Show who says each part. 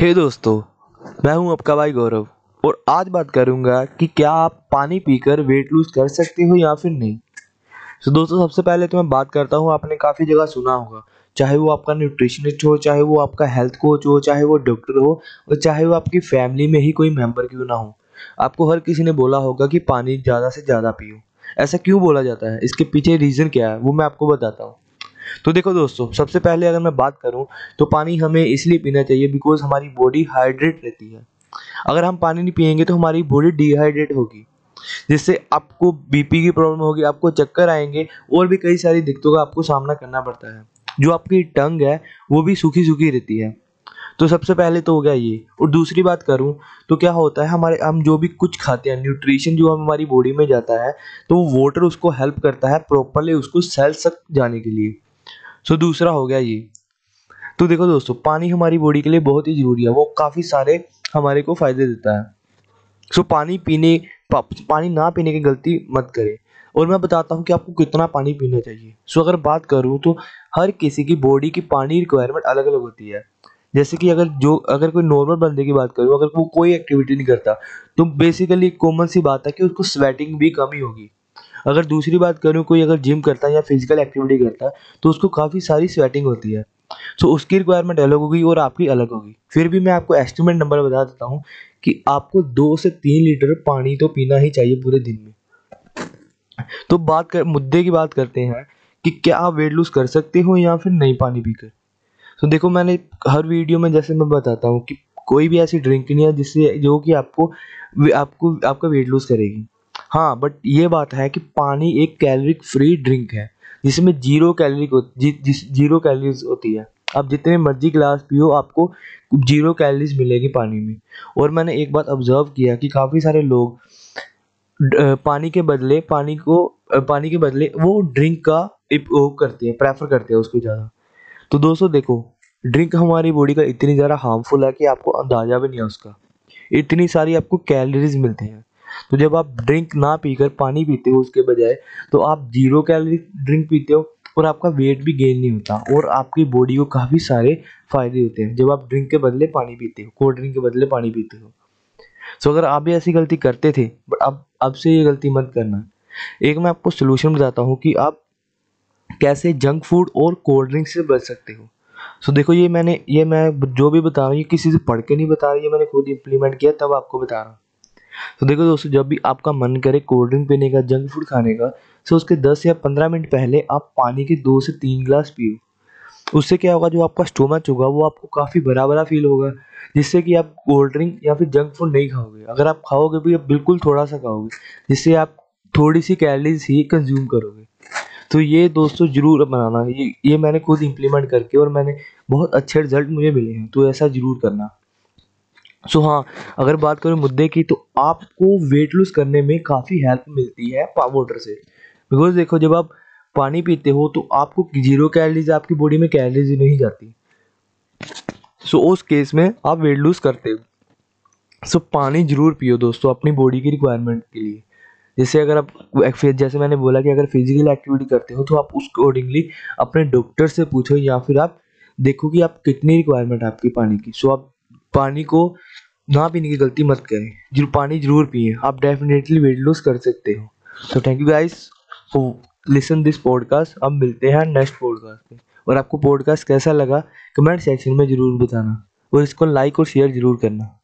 Speaker 1: हे दोस्तों, मैं हूँ आपका भाई गौरव, और आज बात करूँगा कि क्या आप पानी पीकर वेट लूज कर सकते हो या फिर नहीं। तो दोस्तों, सबसे पहले तो मैं बात करता हूँ, आपने काफ़ी जगह सुना होगा, चाहे वो आपका न्यूट्रिशनिस्ट हो, चाहे वो आपका हेल्थ कोच हो, चाहे वो डॉक्टर हो, और चाहे वो आपकी फैमिली में ही कोई मेंबर क्यों ना हो। आपको हर किसी ने बोला होगा कि पानी ज़्यादा से ज़्यादा पियो। ऐसा क्यों बोला जाता है? इसके पीछे रीज़न क्या है, वो मैं आपको बताता हूँ। तो देखो दोस्तों, सबसे पहले अगर मैं बात करूँ तो पानी हमें इसलिए पीना चाहिए बिकॉज़ हमारी बॉडी हाइड्रेट रहती है। अगर हम पानी नहीं पियेंगे तो हमारी बॉडी डिहाइड्रेट होगी, जिससे आपको बीपी की प्रॉब्लम होगी, आपको चक्कर आएँगे और भी कई सारी दिक्कतों का आपको सामना करना पड़ता है। जो आपकी टंग है, वो भी सूखी सूखी रहती है। तो सबसे पहले तो हो गया ये। और दूसरी बात करूँ तो क्या होता है, हमारे हम जो भी कुछ खाते हैं न्यूट्रिशन जो हम हमारी बॉडी में जाता है तो वो वाटर उसको हेल्प करता है प्रॉपरली उसको सेल्स तक जाने के लिए। सो दूसरा हो गया ये। तो देखो दोस्तों पानी हमारी बॉडी के लिए बहुत ही ज़रूरी है। वो काफ़ी सारे हमारे को फ़ायदे देता है। सो पानी पीने पा, पानी ना पीने की गलती मत करें। और मैं बताता हूँ कि आपको कितना पानी पीना चाहिए। सो अगर बात करूँ तो हर किसी की बॉडी की पानी रिक्वायरमेंट अलग अलग होती है। जैसे कि अगर जो अगर कोई नॉर्मल बंदे की बात करूँ अगर वो कोई एक्टिविटी नहीं करता तो बेसिकली कॉमन सी बात है कि उसको स्वेटिंग भी कम ही होगी। अगर दूसरी बात करूँ कोई अगर जिम करता है या फ़िज़िकल एक्टिविटी करता है तो उसको काफ़ी सारी स्वेटिंग होती है। सो so, उसकी रिक्वायरमेंट अलग होगी और आपकी अलग होगी। फिर भी मैं आपको एस्टिमेट नंबर बता देता हूँ कि आपको दो से तीन लीटर पानी तो पीना ही चाहिए पूरे दिन में। तो बात कर मुद्दे की बात करते हैं कि क्या आप वेट लूज कर सकते हो या फिर नहीं पानी पीकर? तो देखो मैंने हर वीडियो में जैसे मैं बताता हूँ कि कोई भी ऐसी ड्रिंक नहीं है जिससे जो कि आपको आपको आपका वेट लूज करेगी। हाँ बट ये बात है कि पानी एक कैलोरिक फ्री ड्रिंक है जिसमें ज़ीरो कैलोरी जी, ज़ीरो कैलोरीज होती है। आप जितने मर्ज़ी गिलास पियो आपको ज़ीरो कैलोरीज मिलेगी पानी में। और मैंने एक बात ऑब्ज़र्व किया कि काफ़ी सारे लोग पानी के बदले पानी को पानी के बदले वो ड्रिंक का उपयोग करते हैं प्रेफर करते हैं उसको ज़्यादा। तो दोस्तों देखो ड्रिंक हमारी बॉडी का इतनी ज़्यादा हार्मफुल है कि आपको अंदाज़ा भी नहीं है उसका। इतनी सारी आपको कैलोरीज मिलती हैं। तो जब आप ड्रिंक ना पीकर पानी पीते हो उसके बजाय तो आप ज़ीरो कैलोरी ड्रिंक पीते हो और आपका वेट भी गेन नहीं होता और आपकी बॉडी को काफ़ी सारे फ़ायदे होते हैं। जब आप ड्रिंक के बदले पानी पीते हो कोल्ड ड्रिंक के बदले पानी पीते हो। सो अगर आप भी ऐसी गलती करते थे बट अब अब से ये गलती मत करना। एक मैं आपको सोल्यूशन बताता हूँ कि आप कैसे जंक फ़ूड और कोल्ड ड्रिंक से बच सकते हो। सो देखो ये मैंने, ये मैं जो भी बता रहा हूँ, ये किसी से पढ़ के नहीं बता रहा, ये मैंने खुद इम्प्लीमेंट किया, तब आपको बता रहा हूँ। तो देखो दोस्तों, जब भी आपका मन करे कोल्ड ड्रिंक पीने का जंक फ़ूड खाने का तो उसके 10 या 15 मिनट पहले आप पानी के दो से तीन गिलास पियो। उससे क्या होगा, जो आपका स्टोमच होगा, वो आपको काफ़ी बड़ा बड़ा फील होगा, जिससे कि आप कोल्ड ड्रिंक या फिर जंक फ़ूड नहीं खाओगे। अगर आप खाओगे भी, आप बिल्कुल थोड़ा सा खाओगे, जिससे आप थोड़ी सी कैलरीज ही कंज्यूम करोगे। तो ये दोस्तों ज़रूर बनाना, ये ये मैंने खुद इम्प्लीमेंट करके और मैंने बहुत अच्छे रिज़ल्ट मुझे मिले हैं तो ऐसा ज़रूर करना। सो so, हाँ अगर बात करें मुद्दे की तो आपको वेट लूज करने में काफ़ी हेल्प मिलती है वाटर से। बिकॉज़ देखो जब आप पानी पीते हो तो आपको ज़ीरो कैलरीज आपकी बॉडी में कैलरीज नहीं जाती। सो so, उस केस में आप वेट लूज करते हो। सो so, पानी ज़रूर पियो दोस्तों अपनी बॉडी की रिक्वायरमेंट के लिए। जैसे अगर आप जैसे मैंने बोला कि अगर फ़िज़िकल एक्टिविटी करते हो तो आप उस अकॉर्डिंगली अपने डॉक्टर से पूछो या फिर आप देखो कि आप कितनी रिक्वायरमेंट है आपकी पानी की। सो so, आप पानी को ना पीने की गलती मत करें। जो पानी ज़रूर पिए। आप डेफिनेटली वेट लूज कर सकते हो। So thank you guys for listen this podcast अब मिलते हैं नेक्स्ट पॉडकास्ट में और आपको पॉडकास्ट कैसा लगा कमेंट सेक्शन में ज़रूर बताना। और इसको लाइक और शेयर ज़रूर करना।